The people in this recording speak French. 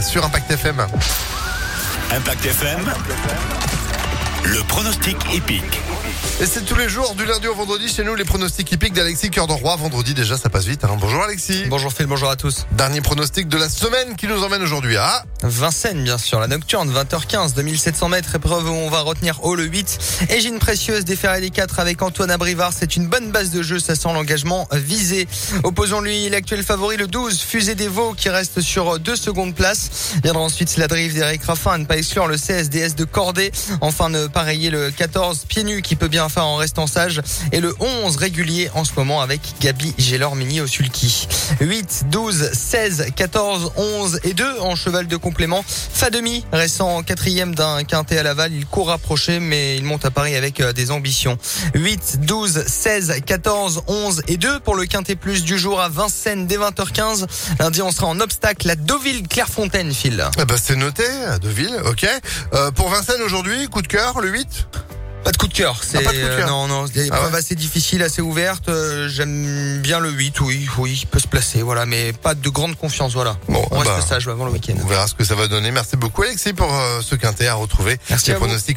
sur Impact FM. Impact FM, le pronostic épique. Et c'est tous les jours, du lundi au vendredi, chez nous, les pronostics hippiques d'Alexis Cœur de Roi. Vendredi, déjà, ça passe vite. hein. Bonjour Alexis. Bonjour Phil, bonjour à tous. Dernier pronostic de la semaine qui nous emmène aujourd'hui à... Vincennes, bien sûr, la nocturne, 20h15, 2700 mètres, épreuve où on va retenir haut le 8. Égine Précieuse, des Ferrari 4 avec Antoine Abrivard. C'est une bonne base de jeu, ça sent l'engagement visé. Opposons-lui l'actuel favori, le 12, Fusée des Vaux, qui reste sur deux secondes place. Viendra ensuite la drive d'Eric Raffin, à ne pas exclure le 16, DS de Cordée. Enfin, ne le 14, Pieds Nus, qui peut bien faire en restant sage. Et le 11, régulier en ce moment avec Gabi Gélor-Mini au sulky. 8, 12, 16, 14, 11 et 2 en cheval de complément. Fademi, restant quatrième d'un quintet à Laval. Il court rapproché, mais il monte à Paris avec euh, des ambitions. 8, 12, 16, 14, 11 et 2 pour le quintet plus du jour à Vincennes dès 20h15. Lundi, on sera en obstacle à Deauville, Clairefontaine, Phil. Eh ben, c'est noté, à Deville, ok. Euh, pour Vincennes aujourd'hui, coup de cœur, le 8 Pas de coup de cœur. C'est Ah, non, non, c'est des Ah ouais. assez difficiles, assez ouvertes. Euh, J'aime bien le 8, oui, oui, il peut se placer, voilà, mais pas de grande confiance, voilà. Bon, on reste bah, sage avant le week-end. On verra ce que ça va donner. Merci beaucoup Alexis pour euh, ce quintet à retrouver. Merci les à pronostics